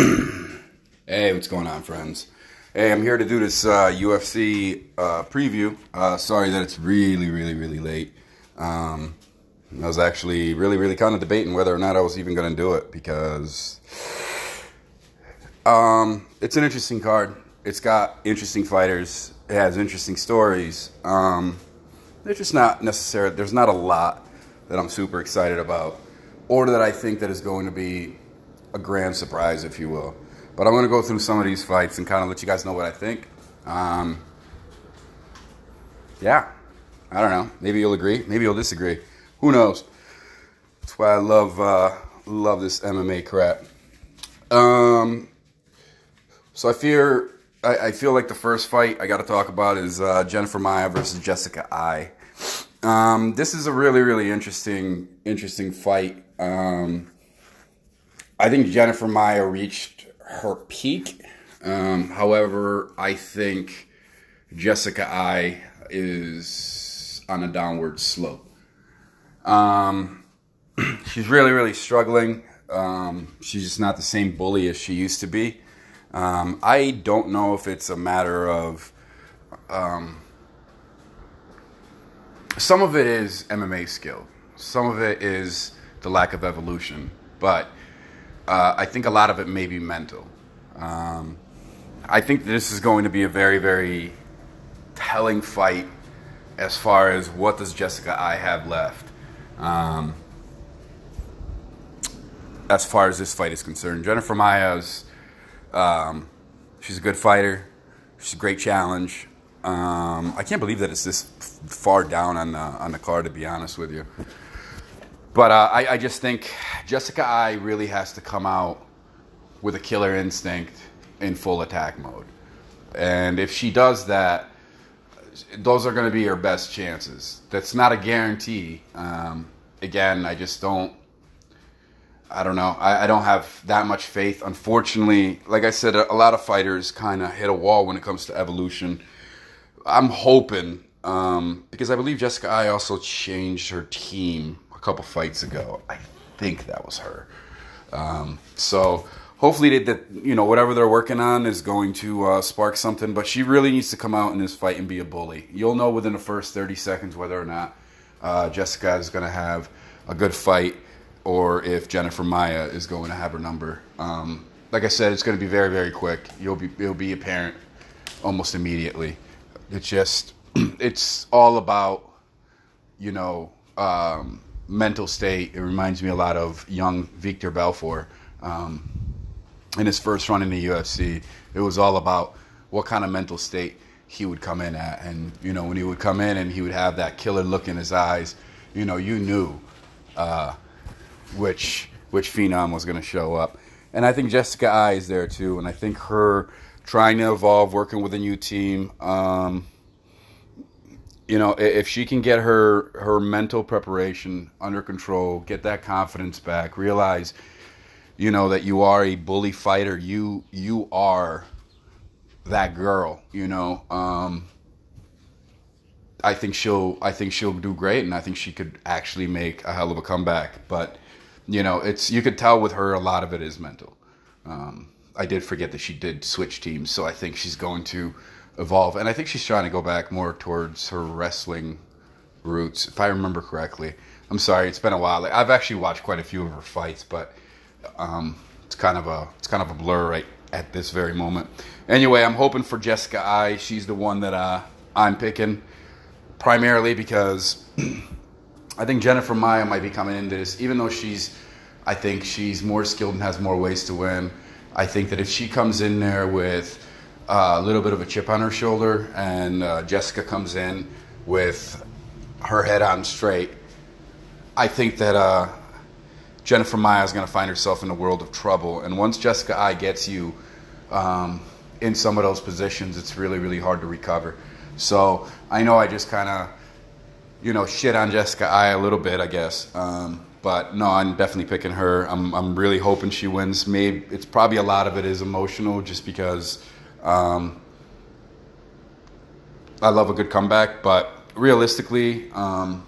hey, what's going on, friends? Hey, I'm here to do this uh, UFC uh, preview. Uh, sorry that it's really, really, really late. Um, I was actually really, really kind of debating whether or not I was even going to do it because um, it's an interesting card. It's got interesting fighters. It has interesting stories. Um, it's just not necessarily. There's not a lot that I'm super excited about, or that I think that is going to be a grand surprise, if you will. But I'm going to go through some of these fights and kind of let you guys know what I think. Um, yeah, I don't know. Maybe you'll agree. Maybe you'll disagree. Who knows? That's why I love uh, love this MMA crap. Um, so I fear I, I, feel like the first fight I got to talk about is uh, Jennifer Maia versus Jessica Eye. Um, this is a really really interesting interesting fight. Um, I think Jennifer Maia reached her peak. Um, however, I think Jessica Eye is on a downward slope. Um, she's really, really struggling. Um, she's just not the same bully as she used to be. Um, I don't know if it's a matter of. Um, some of it is MMA skill, some of it is the lack of evolution, but uh, I think a lot of it may be mental. Um, I think this is going to be a very, very telling fight as far as what does Jessica Eye have left. Um, as far as this fight is concerned, Jennifer Maia's um, she's a good fighter. She's a great challenge. Um, I can't believe that it's this far down on the, on the card, to be honest with you. But uh, I, I just think Jessica Eye really has to come out with a killer instinct in full attack mode. And if she does that, those are going to be her best chances. That's not a guarantee. Um, again, I just don't. I don't know. I, I, don't have that much faith. Unfortunately, like I said, a, a lot of fighters kind of hit a wall when it comes to evolution. I'm hoping um, because I believe Jessica Eye also changed her team couple fights ago. I think that was her. Um, so hopefully that you know whatever they're working on is going to uh, spark something. But she really needs to come out in this fight and be a bully. You'll know within the first 30 seconds whether or not uh, Jessica is going to have a good fight or if Jennifer Maia is going to have her number. Um, like I said, it's going to be very very quick. You'll be it'll be apparent almost immediately. It's just it's all about you know. Um, mental state. It reminds me a lot of young Victor Belfort um, in his first run in the UFC. It was all about what kind of mental state he would come in at, and you know when he would come in and he would have that killer look in his eyes, you know you knew uh, which which phenom was going to show up. And I think Jessica Eye is there too, and I think her trying to evolve, working with a new team. Um, you know, if she can get her her mental preparation under control, get that confidence back, realize, you know, that you are a bully fighter. You you are that girl. You know, um, I think she'll I think she'll do great, and I think she could actually make a hell of a comeback. But you know, it's you could tell with her a lot of it is mental. Um, I did forget that she did switch teams, so I think she's going to evolve. And I think she's trying to go back more towards her wrestling roots, if I remember correctly. I'm sorry, it's been a while. I've actually watched quite a few of her fights, but um, it's kind of a it's kind of a blur right at this very moment. Anyway, I'm hoping for Jessica Eye. She's the one that uh, I'm picking primarily because I think Jennifer Maia might be coming into this, even though she's, I think she's more skilled and has more ways to win. I think that if she comes in there with a little bit of a chip on her shoulder, and uh, Jessica comes in with her head on straight. I think that uh, Jennifer Maia is going to find herself in a world of trouble. And once Jessica Eye gets you um, in some of those positions, it's really, really hard to recover. So I know I just kind of, you know, shit on Jessica Eye a little bit, I guess. Um, but no, I'm definitely picking her. I'm, I'm really hoping she wins. Maybe it's probably a lot of it is emotional, just because um, I love a good comeback, but realistically, um,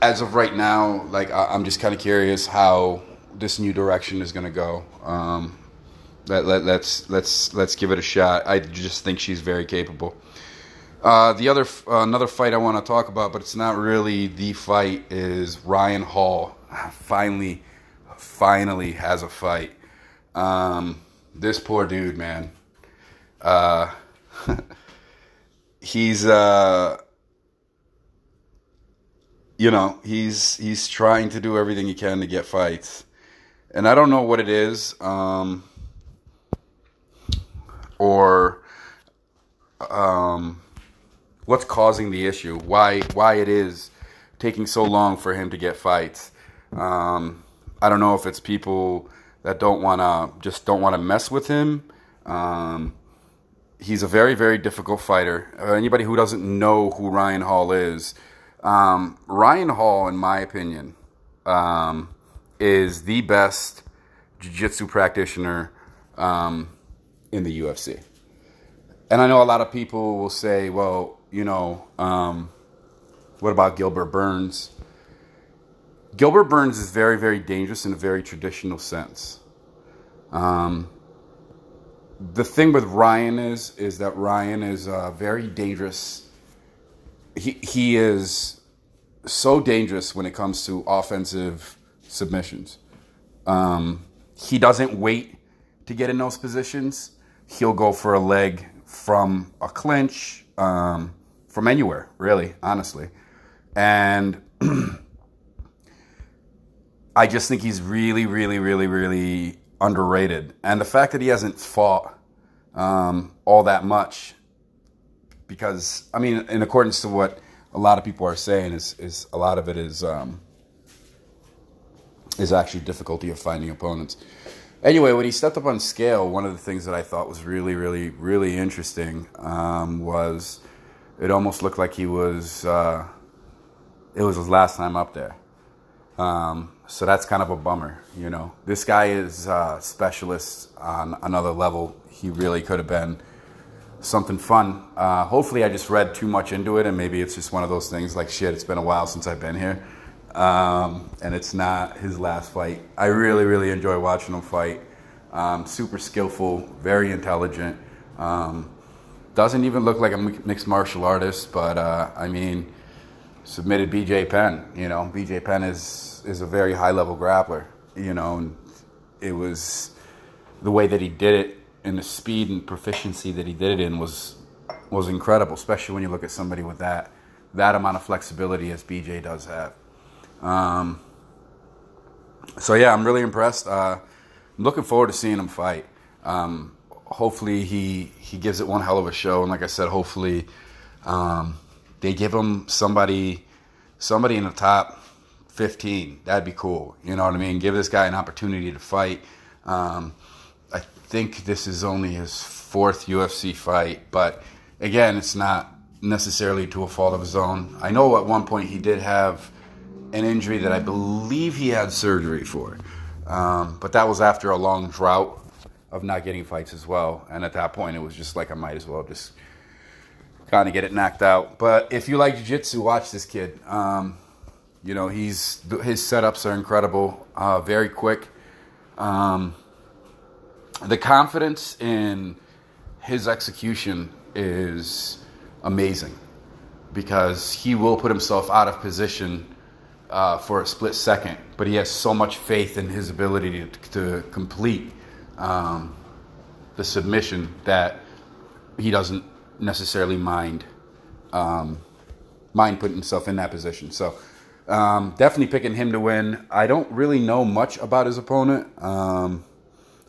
as of right now, like I, am just kind of curious how this new direction is going to go. Um, let, let, let's let's let's give it a shot. I just think she's very capable. Uh, the other another fight I want to talk about, but it's not really the fight, is Ryan Hall. Finally, finally has a fight. Um, this poor dude, man. Uh, he's uh, you know he's he's trying to do everything he can to get fights, and I don't know what it is. Um, or um, what's causing the issue, why why it is taking so long for him to get fights. Um, I don't know if it's people that don't want to just don't want to mess with him. Um, he's a very very difficult fighter. Uh, anybody who doesn't know who Ryan Hall is, um, Ryan Hall, in my opinion, um, is the best jiu-jitsu practitioner um, in the UFC. And I know a lot of people will say, well, you know, um, what about Gilbert Burns? Gilbert Burns is very, very dangerous in a very traditional sense. Um, the thing with Ryan is, is that Ryan is uh, very dangerous. He, he is so dangerous when it comes to offensive submissions. Um, he doesn't wait to get in those positions he'll go for a leg from a clinch, um, from anywhere, really, honestly. And I just think he's really, really, really, really underrated. And the fact that he hasn't fought um, all that much, because, I mean, in accordance to what a lot of people are saying, is, is a lot of it is. Um, is actually difficulty of finding opponents. Anyway, when he stepped up on scale, one of the things that I thought was really, really, really interesting um, was it almost looked like he was, uh, it was his last time up there. Um, so that's kind of a bummer, you know. This guy is a specialist on another level. He really could have been something fun. Uh, hopefully, I just read too much into it, and maybe it's just one of those things like shit. It's been a while since I've been here um, and it's not his last fight. I really, really enjoy watching him fight. Um, super skillful, very intelligent. Um, doesn't even look like a mixed martial artist, but uh, I mean, submitted BJ Penn. You know, BJ Penn is is a very high level grappler. You know, and it was the way that he did it and the speed and proficiency that he did it in was was incredible, especially when you look at somebody with that that amount of flexibility as BJ does have. Um, so yeah, I'm really impressed. Uh, I'm looking forward to seeing him fight. Um, hopefully he he gives it one hell of a show, and like I said, hopefully um, they give him somebody somebody in the top 15. That'd be cool. You know what I mean? Give this guy an opportunity to fight. Um, I think this is only his fourth UFC fight, but again, it's not necessarily to a fault of his own. I know at one point he did have an injury that I believe he had surgery for. Um, but that was after a long drought of not getting fights as well. And at that point, it was just like I might as well just kind of get it knocked out. But if you like jiu-jitsu, watch this kid. Um, you know, he's his setups are incredible, uh, very quick. Um, the confidence in his execution is amazing because he will put himself out of position uh, for a split second, but he has so much faith in his ability to, to complete um, the submission that he doesn't necessarily mind um, mind putting himself in that position. So um, definitely picking him to win. I don't really know much about his opponent. Um,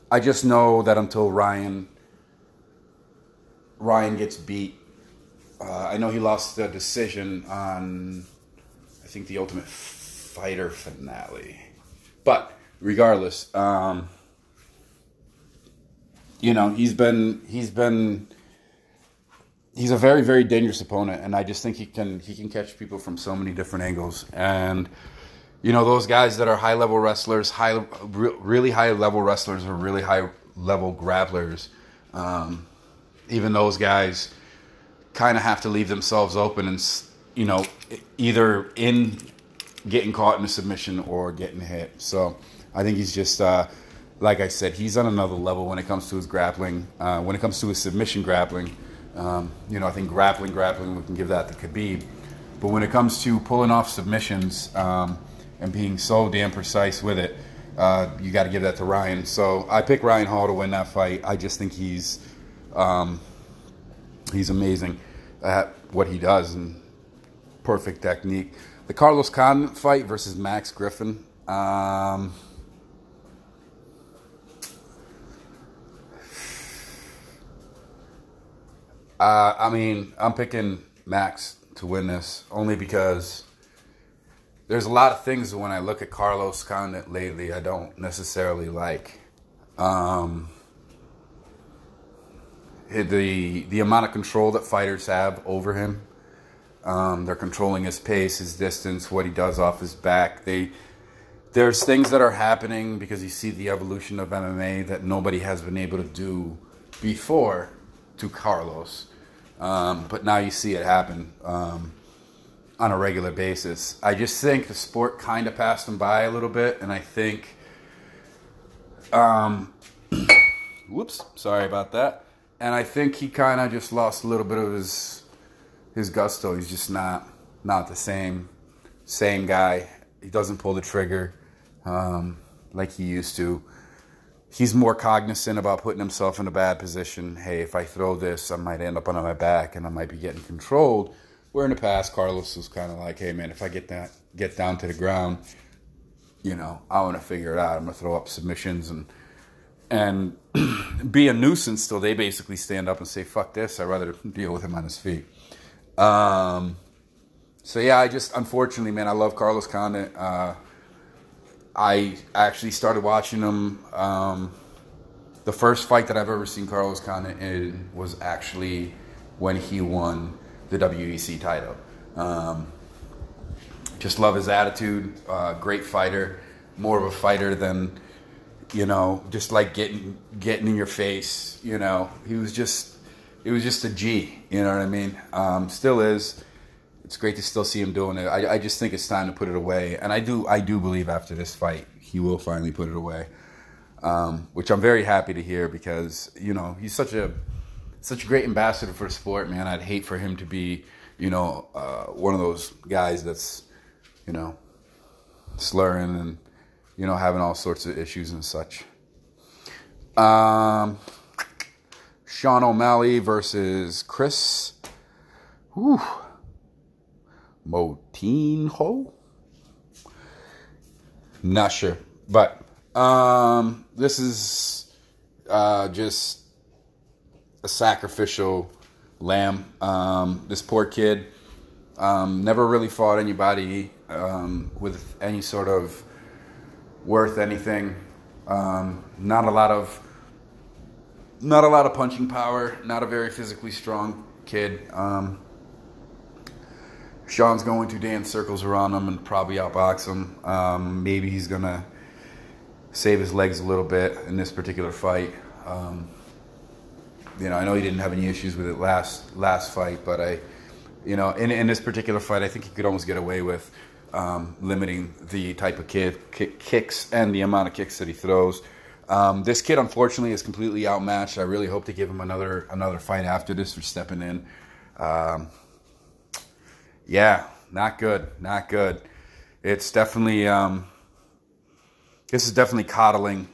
I just know that until Ryan Ryan gets beat, uh, I know he lost the decision on I think the Ultimate Fighter finale. But regardless, um, you know he's been he's been he's a very very dangerous opponent, and I just think he can he can catch people from so many different angles. And you know those guys that are high level wrestlers, high really high level wrestlers, or really high level grapplers. Um, even those guys kind of have to leave themselves open and you know, either in getting caught in a submission or getting hit. So I think he's just, uh, like I said, he's on another level when it comes to his grappling. Uh, when it comes to his submission grappling, um, you know, I think grappling, grappling, we can give that to Khabib. But when it comes to pulling off submissions um, and being so damn precise with it, uh, you got to give that to Ryan. So I pick Ryan Hall to win that fight. I just think he's um, he's amazing at what he does and perfect technique. The Carlos Condit fight versus Max Griffin. Um, uh, I mean, I'm picking Max to win this only because there's a lot of things when I look at Carlos Condit lately I don't necessarily like. Um, the the amount of control that fighters have over him. Um, they're controlling his pace, his distance, what he does off his back. They there's things that are happening because you see the evolution of MMA that nobody has been able to do before to Carlos, um, but now you see it happen um, on a regular basis. I just think the sport kind of passed him by a little bit, and I think, um, whoops, sorry about that. And I think he kind of just lost a little bit of his his gusto. He's just not not the same same guy. He doesn't pull the trigger um, like he used to. He's more cognizant about putting himself in a bad position. Hey, if I throw this, I might end up on my back and I might be getting controlled. Where in the past, Carlos was kind of like, hey man, if I get that get down to the ground, you know, I want to figure it out. I'm gonna throw up submissions and and be a nuisance till they basically stand up and say, fuck this, I'd rather deal with him on his feet. Um, so yeah, I just, unfortunately, man, I love Carlos Condit. Uh, I actually started watching him. Um, the first fight that I've ever seen Carlos Condit in was actually when he won the WEC title. Um, just love his attitude. Uh, great fighter, more of a fighter than you know, just like getting getting in your face. You know, he was just it was just a G. You know what I mean? Um, still is. It's great to still see him doing it. I, I just think it's time to put it away, and I do I do believe after this fight he will finally put it away, um, which I'm very happy to hear because you know he's such a such a great ambassador for the sport, man. I'd hate for him to be you know uh, one of those guys that's you know slurring and you know, having all sorts of issues and such. Um, Sean O'Malley versus Kris. Whew. Moutinho? Not sure. But um, this is uh, just a sacrificial lamb. Um, this poor kid um, never really fought anybody um, with any sort of worth anything. Um, not a lot of not a lot of punching power. Not a very physically strong kid. Um, Sean's going to dance circles around him and probably outbox him. Um, maybe he's gonna save his legs a little bit in this particular fight. Um, you know, I know he didn't have any issues with it last last fight, but I, you know, in in this particular fight, I think he could almost get away with um, limiting the type of kid, kick, kicks and the amount of kicks that he throws. Um, this kid, unfortunately, is completely outmatched. I really hope to give him another another fight after this for stepping in. Um, yeah, not good, not good. It's definitely um, this is definitely coddling.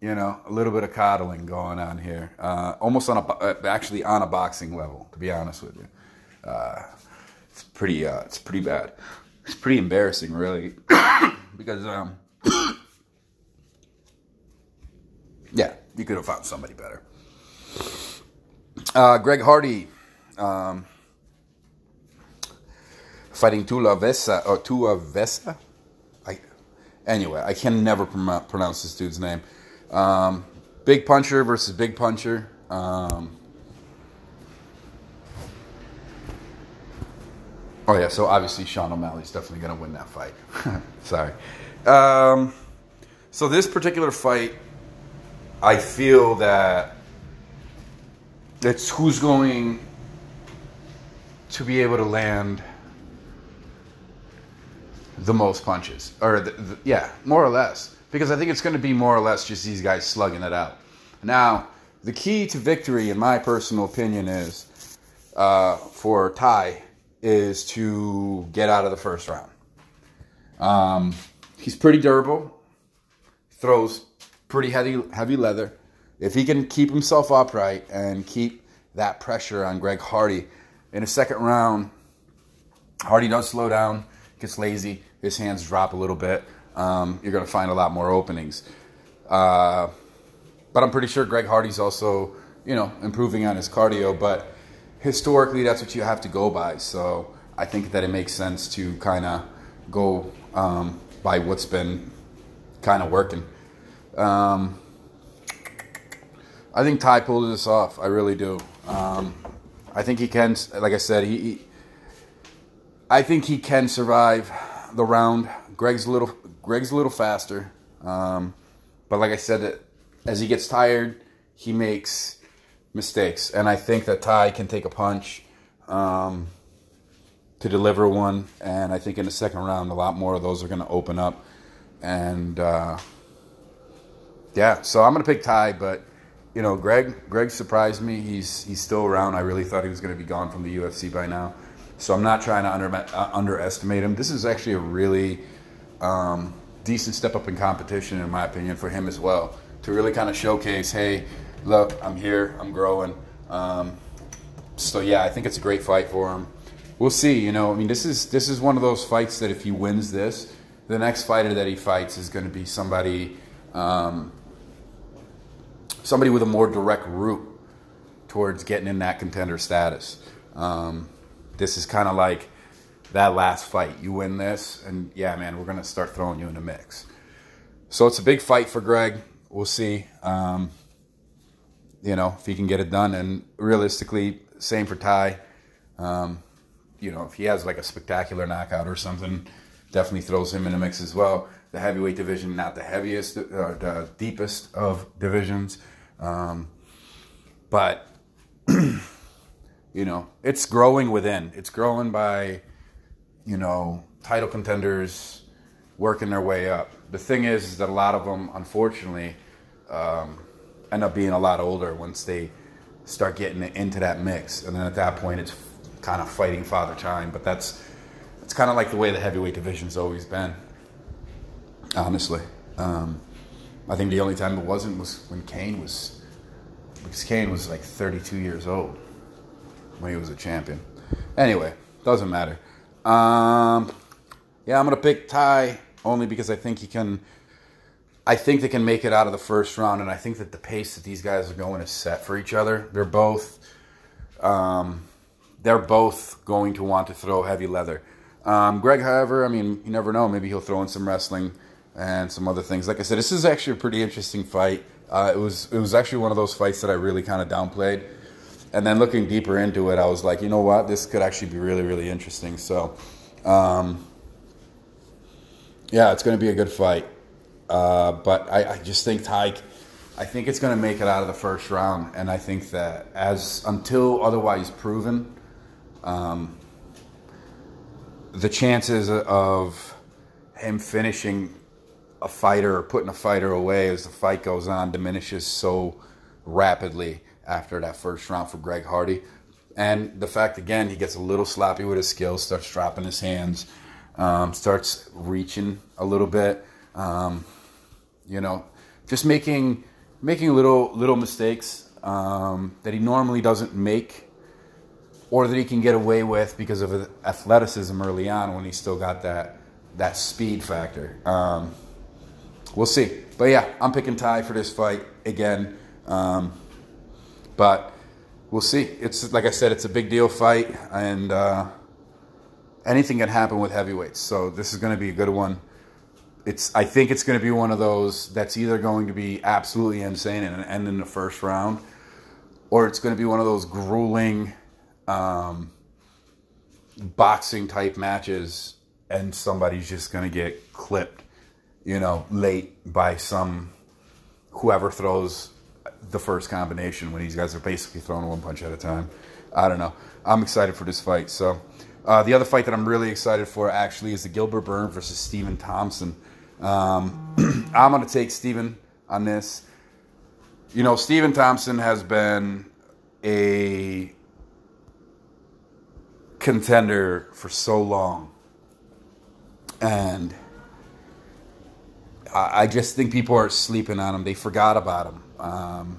You know, a little bit of coddling going on here, uh, almost on a uh, actually on a boxing level. To be honest with you, uh, it's pretty uh, it's pretty bad. It's pretty embarrassing, really, because um, yeah, you could have found somebody better. Uh, Greg Hardy, um, fighting Tula Vesa or Tua Vesa. I anyway, I can never pronounce this dude's name. Um, big puncher versus big puncher. Um, Oh yeah, so obviously Sean O'Malley's definitely going to win that fight. Sorry. Um, so this particular fight, I feel that it's who's going to be able to land the most punches, or the, the, yeah, more or less. because I think it's going to be more or less just these guys slugging it out. Now, the key to victory, in my personal opinion, is uh, for Tai is to get out of the first round. Um, he's pretty durable, throws pretty heavy heavy leather. If he can keep himself upright and keep that pressure on Greg Hardy in a second round, Hardy does slow down, gets lazy, his hands drop a little bit. Um, you're going to find a lot more openings. Uh, but I'm pretty sure Greg Hardy's also, you know, improving on his cardio. But historically, that's what you have to go by. So I think that it makes sense to kind of go um, by what's been kind of working. Um, I think Tai pulled this off. I really do. Um, I think he can. Like I said, he, he, I think he can survive the round. Greg's a little. Greg's a little faster. Um, but like I said, as he gets tired, he makes mistakes, and I think that Tai can take a punch um, to deliver one. And I think in the second round, a lot more of those are going to open up. And uh, yeah, so I'm going to pick Tai, but you know, Greg Greg surprised me. He's he's still around. I really thought he was going to be gone from the UFC by now. So I'm not trying to under, uh, underestimate him. This is actually a really um, decent step up in competition, in my opinion, for him as well. To really kind of showcase, hey, look, I'm here, I'm growing. Um, so yeah, I think it's a great fight for him. We'll see. You know, I mean, this is this is one of those fights that if he wins this, the next fighter that he fights is going to be somebody. Um, somebody with a more direct route towards getting in that contender status. Um, this is kind of like that last fight. You win this, and yeah, man, we're to start throwing you in the mix. So it's a big fight for Greg. We'll see. Um, you know, if he can get it done. And realistically, same for Tai. Um, you know, if he has like a spectacular knockout or something, definitely throws him in the mix as well. The heavyweight division, not the heaviest, uh, the deepest of divisions. Um, but you know, it's growing within. It's growing by, you know, title contenders working their way up. The thing is, is that a lot of them, unfortunately, um, end up being a lot older once they start getting into that mix, and then at that point, it's kind of fighting father time. But that's it's kind of like the way the heavyweight division's always been. Honestly, um, I think the only time it wasn't was when Cain was, because Cain was like 32 years old when he was a champion. Anyway, doesn't matter. Um, yeah, I'm gonna pick Tai only because I think he can. I think they can make it out of the first round, and I think that the pace that these guys are going is set for each other. They're both, um, they're both going to want to throw heavy leather. Um, Greg, however, I mean, you never know. Maybe he'll throw in some wrestling and some other things. Like I said, this is actually a pretty interesting fight. Uh, it was it was actually one of those fights that I really kind of downplayed and then looking deeper into it, I was like, you know what, this could actually be really, really interesting. So, um, yeah, it's going to be a good fight. Uh, but I, I, just think Tyke, I think it's going to make it out of the first round, and I think that as until otherwise proven, um, the chances of him finishing a fighter or putting a fighter away as the fight goes on diminishes so rapidly after that first round for Greg Hardy. And the fact, again, he gets a little sloppy with his skills, starts dropping his hands, um, starts reaching a little bit. Um, you know, just making making little little mistakes um, that he normally doesn't make, or that he can get away with because of his athleticism early on when he still got that that speed factor. Um, we'll see, but yeah, I'm picking Tai for this fight again. Um, but we'll see. It's like I said, it's a big deal fight, and uh, anything can happen with heavyweights. So this is going to be a good one. It's I think it's going to be one of those that's either going to be absolutely insane and end in the first round, or it's going to be one of those grueling um, boxing type matches, and somebody's just going to get clipped, you know, late by some whoever throws the first combination when these guys are basically throwing one punch at a time. I don't know. I'm excited for this fight. So uh, the other fight that I'm really excited for actually is the Gilbert Burns versus Stephen Thompson. Um, I'm going to take Stephen on this. You know, Stephen Thompson has been a contender for so long. And I just think people are sleeping on him. They forgot about him. Um,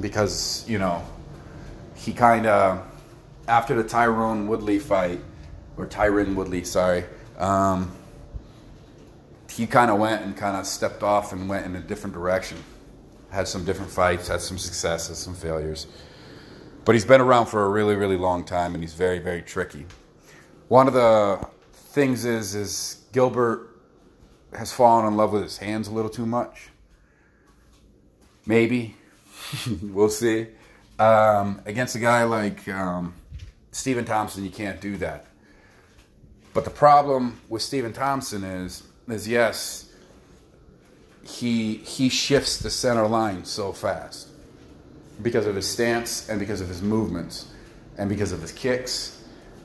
because, you know, he kind of, after the Tyrone Woodley fight, or Tyron Woodley, sorry, um, he kind of went and kind of stepped off and went in a different direction. Had some different fights, had some successes, some failures. But he's been around for a really, really long time, and he's very, very tricky. One of the things is, is Gilbert has fallen in love with his hands a little too much. Maybe. we'll see. Um, against a guy like um, Stephen Thompson, you can't do that. But the problem with Stephen Thompson is, is yes, he he shifts the center line so fast because of his stance and because of his movements and because of his kicks.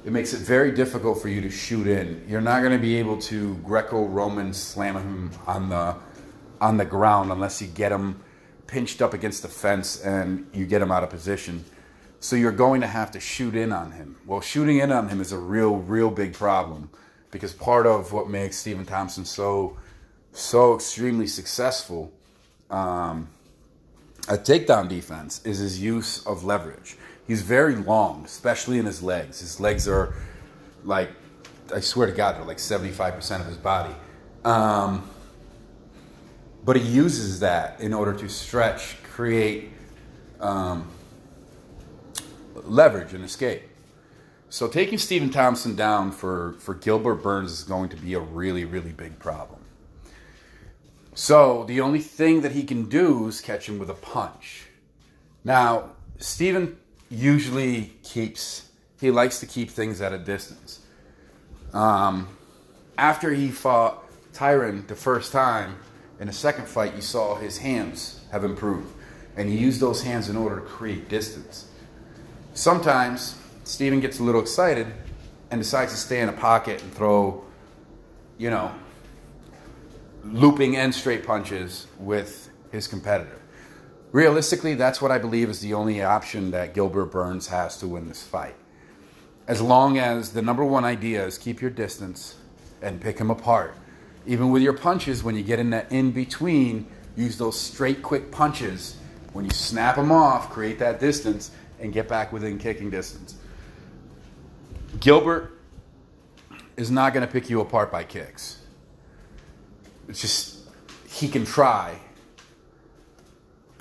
It makes it very difficult for you to shoot in. You're not going to be able to Greco-Roman slam him on the on the ground unless you get him pinched up against the fence and you get him out of position. So you're going to have to shoot in on him. Well, shooting in on him is a real, real big problem because part of what makes Stephen Thompson so, so extremely successful um, at takedown defense is his use of leverage. He's very long, especially in his legs. His legs are like, I swear to God, they're like 75% of his body. Um, but he uses that in order to stretch, create, um, leverage and escape. So taking Stephen Thompson down for, for Gilbert Burns is going to be a really, really big problem. So the only thing that he can do is catch him with a punch. Now, Stephen usually keeps, he likes to keep things at a distance. Um, after he fought Tyron the first time, in the second fight, you saw his hands have improved. And he used those hands in order to create distance. Sometimes Stephen gets a little excited and decides to stay in a pocket and throw, you know, looping and straight punches with his competitor. Realistically, that's what I believe is the only option that Gilbert Burns has to win this fight. As long as the number one idea is keep your distance and pick him apart. Even with your punches, when you get in that in between, use those straight, quick punches. When you snap them off, create that distance and get back within kicking distance. Gilbert is not going to pick you apart by kicks. It's just, he can try.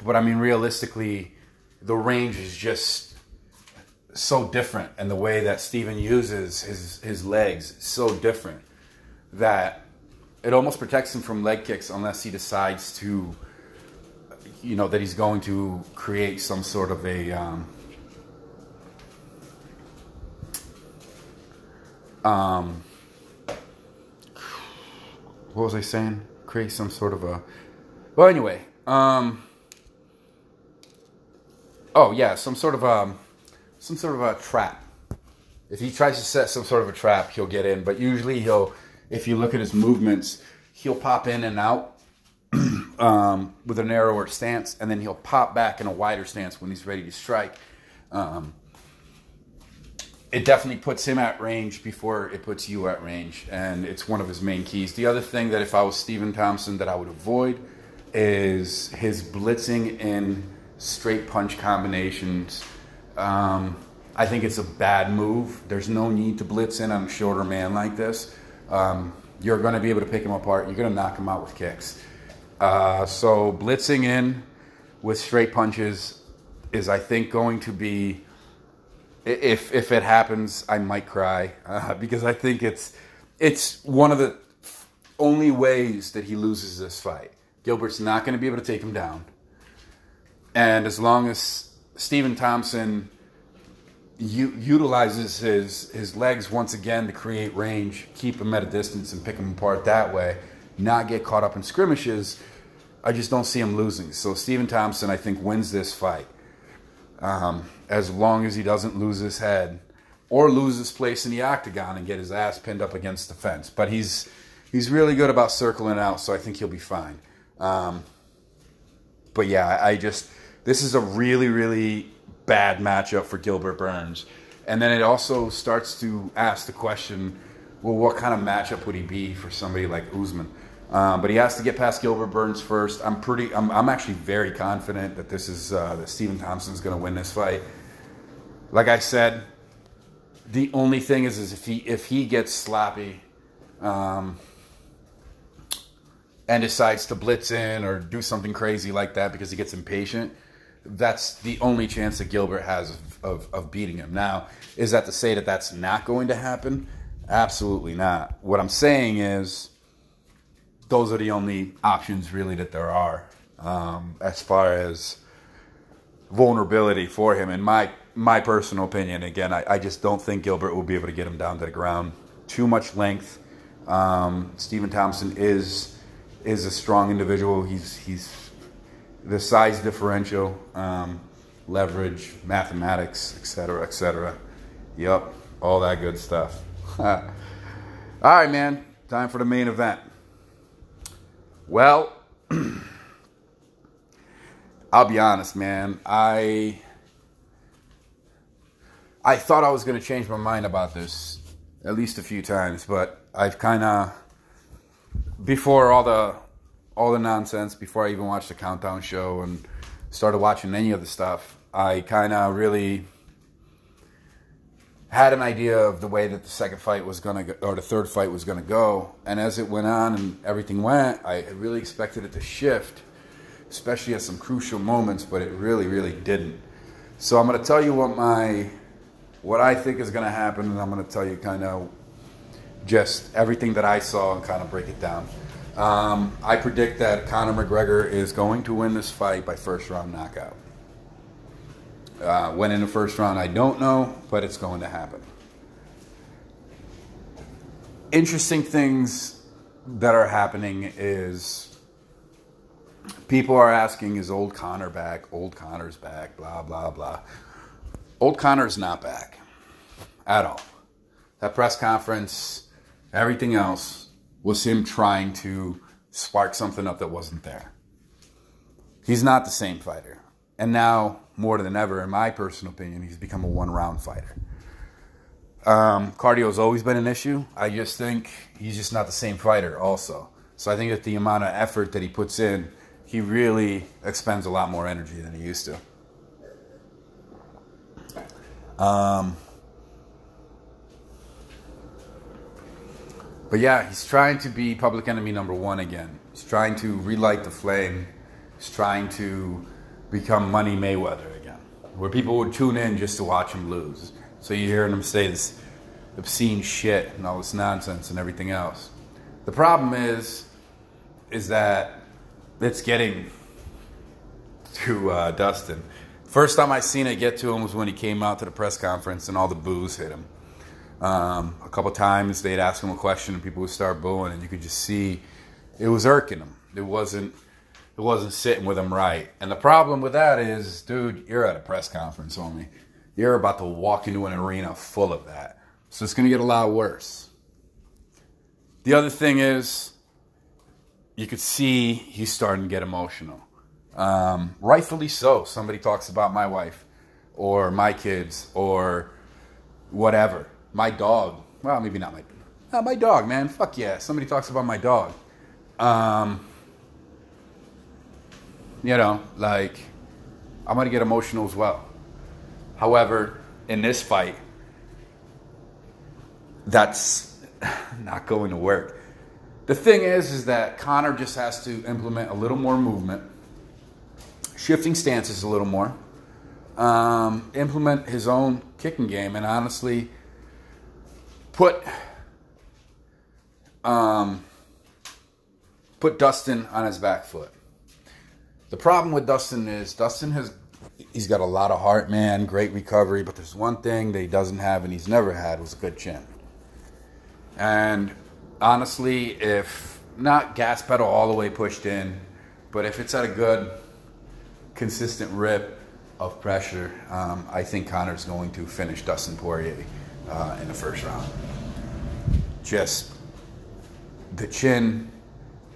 But I mean, realistically, the range is just so different. And the way that Stephen uses his, his legs so different that it almost protects him from leg kicks unless he decides to, you know, that he's going to create some sort of a. Um, um, what was I saying? Create some sort of a. Well, anyway. Um, oh yeah, some sort of a, some sort of a trap. If he tries to set some sort of a trap, he'll get in. But usually he'll, if you look at his movements, he'll pop in and out um, with a narrower stance, and then he'll pop back in a wider stance when he's ready to strike. Um, it definitely puts him at range before it puts you at range, and it's one of his main keys. The other thing that if I was Stephen Thompson that I would avoid is his blitzing in straight punch combinations. Um, I think it's a bad move. There's no need to blitz in on a shorter man like this. Um, you're going to be able to pick him apart. You're going to knock him out with kicks. Uh, so blitzing in with straight punches is, I think, going to be if if it happens, I might cry uh, because I think it's it's one of the only ways that he loses this fight. Gilbert's not going to be able to take him down, and as long as Stephen Thompson u- utilizes his his legs once again to create range, keep him at a distance, and pick him apart that way, not get caught up in skirmishes, I just don't see him losing. So Stephen Thompson, I think, wins this fight um, as long as he doesn't lose his head or lose his place in the octagon and get his ass pinned up against the fence. But he's he's really good about circling out, so I think he'll be fine. Um, but yeah, I just this is a really really bad matchup for Gilbert Burns, and then it also starts to ask the question, well, what kind of matchup would he be for somebody like Usman? Um, but he has to get past Gilbert Burns first. I'm pretty. I'm, I'm actually very confident that this is uh, that Stephen Thompson's going to win this fight. Like I said, the only thing is, is if he if he gets sloppy, um, and decides to blitz in or do something crazy like that because he gets impatient, that's the only chance that Gilbert has of, of, of beating him. Now, is that to say that that's not going to happen? Absolutely not. What I'm saying is those are the only options really that there are um, as far as vulnerability for him. In my my personal opinion, again, I, I, just don't think Gilbert will be able to get him down to the ground. Too much length. Um, Stephen Thompson is is a strong individual. He's he's the size differential, um, leverage, mathematics, etc., etc. Yep, all that good stuff. all right, man. Time for the main event. Well, I'll be honest, man. I I thought I was going to change my mind about this at least a few times, but I've kind of before all the all the nonsense, before I even watched the countdown show and started watching any of the stuff, I kind of really had an idea of the way that the second fight was going to go, or the third fight was going to go. And as it went on and everything went, I really expected it to shift, especially at some crucial moments, but it really, really didn't. So I'm going to tell you what my what I think is going to happen, and I'm going to tell you kind of just everything that I saw and kind of break it down. Um, I predict that Conor McGregor is going to win this fight by first round knockout. Uh, when in the first round, I don't know, but it's going to happen. Interesting things that are happening is people are asking, is old Conor back? Old Conor's back, blah, blah, blah. Old Conor's not back at all. That press conference, everything else was him trying to spark something up that wasn't there. He's not the same fighter. And now, more than ever, in my personal opinion, he's become a one round fighter. Um, has always been an issue. I just think he's just not the same fighter, also. So I think that the amount of effort that he puts in, he really expends a lot more energy than he used to. Um, but yeah, he's trying to be public enemy number one again. He's trying to relight the flame. He's trying to become Money Mayweather again, where people would tune in just to watch him lose. So you're hearing him say this obscene shit and all this nonsense and everything else. The problem is, is that it's getting to uh, Dustin. First time I seen it get to him was when he came out to the press conference and all the boos hit him. Um, a couple times they'd ask him a question and people would start booing, and you could just see it was irking him. It wasn't it wasn't sitting with him right. And the problem with that is, dude, you're at a press conference, homie. You're about to walk into an arena full of that. So it's going to get a lot worse. The other thing is, you could see he's starting to get emotional. Um, rightfully so. Somebody talks about my wife or my kids or whatever. My dog. Well, maybe not my. Not my dog, man. Fuck yeah. Somebody talks about my dog. Um, you know, like I'm gonna get emotional as well. However, in this fight, that's not going to work. The thing is, is that Conor just has to implement a little more movement, shifting stances a little more, um, implement his own kicking game, and honestly, put um, put Dustin on his back foot. The problem with Dustin is Dustin has he's got a lot of heart, man, great recovery, but there's one thing that he doesn't have and he's never had was a good chin. And honestly, if not gas pedal all the way pushed in, but if it's at a good, consistent rip of pressure, um, I think Conor's going to finish Dustin Poirier uh, in the first round. Just the chin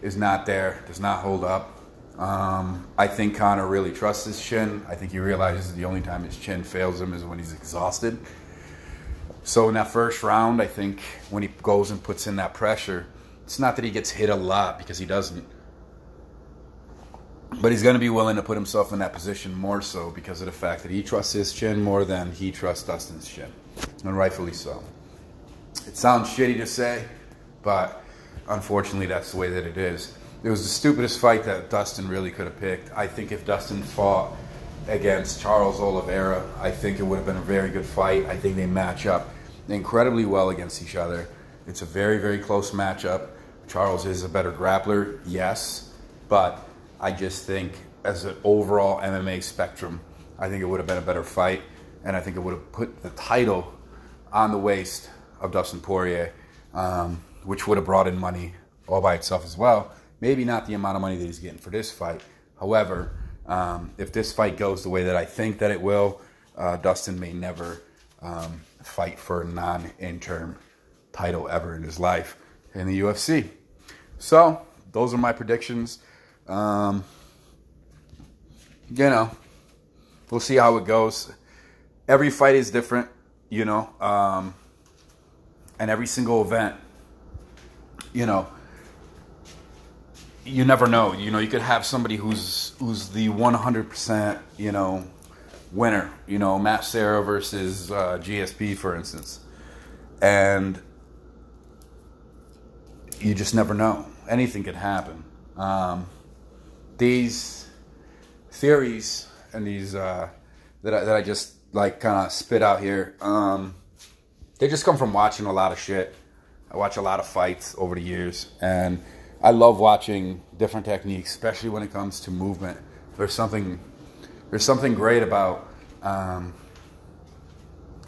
is not there, does not hold up. Um, I think Conor really trusts his chin. I think he realizes the only time his chin fails him is when he's exhausted. So in that first round, I think when he goes and puts in that pressure, it's not that he gets hit a lot because he doesn't. But he's going to be willing to put himself in that position more so because of the fact that he trusts his chin more than he trusts Dustin's chin. And rightfully so. It sounds shitty to say, but unfortunately, that's the way that it is. It was the stupidest fight that Dustin really could have picked. I think if Dustin fought against Charles Oliveira, I think it would have been a very good fight. I think they match up incredibly well against each other. It's a very, very close matchup. Charles is a better grappler, yes, but I just think as an overall MMA spectrum, I think it would have been a better fight, and I think it would have put the title on the waist of Dustin Poirier, um, which would have brought in money all by itself as well. Maybe not the amount of money that he's getting for this fight. However, um, if this fight goes the way that I think that it will, uh, Dustin may never um, fight for a non-interim title ever in his life in the UFC. So those are my predictions. Um, you know, we'll see how it goes. Every fight is different, you know, um, and every single event, you know, you never know. You know, you could have somebody who's who's the 100%, you know, winner. You know, Matt Serra versus uh, GSP, for instance, and you just never know. Anything could happen. Um, these theories and these uh, that I, that I just like kind of spit out here, um, they just come from watching a lot of shit. I watch a lot of fights over the years, and I love watching different techniques, especially when it comes to movement. There's something there's something great about, um,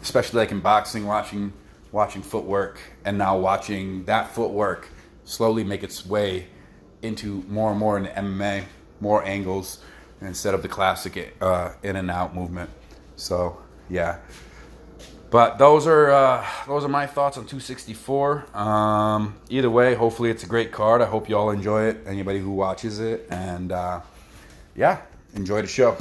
especially like in boxing, watching watching footwork, and now watching that footwork slowly make its way into more and more in MMA, more angles instead of the classic uh, in and out movement. So yeah, but those are uh, those are my thoughts on 264. Um, either way, hopefully it's a great card. I hope you all enjoy it. Anybody who watches it, and uh, yeah, enjoy the show.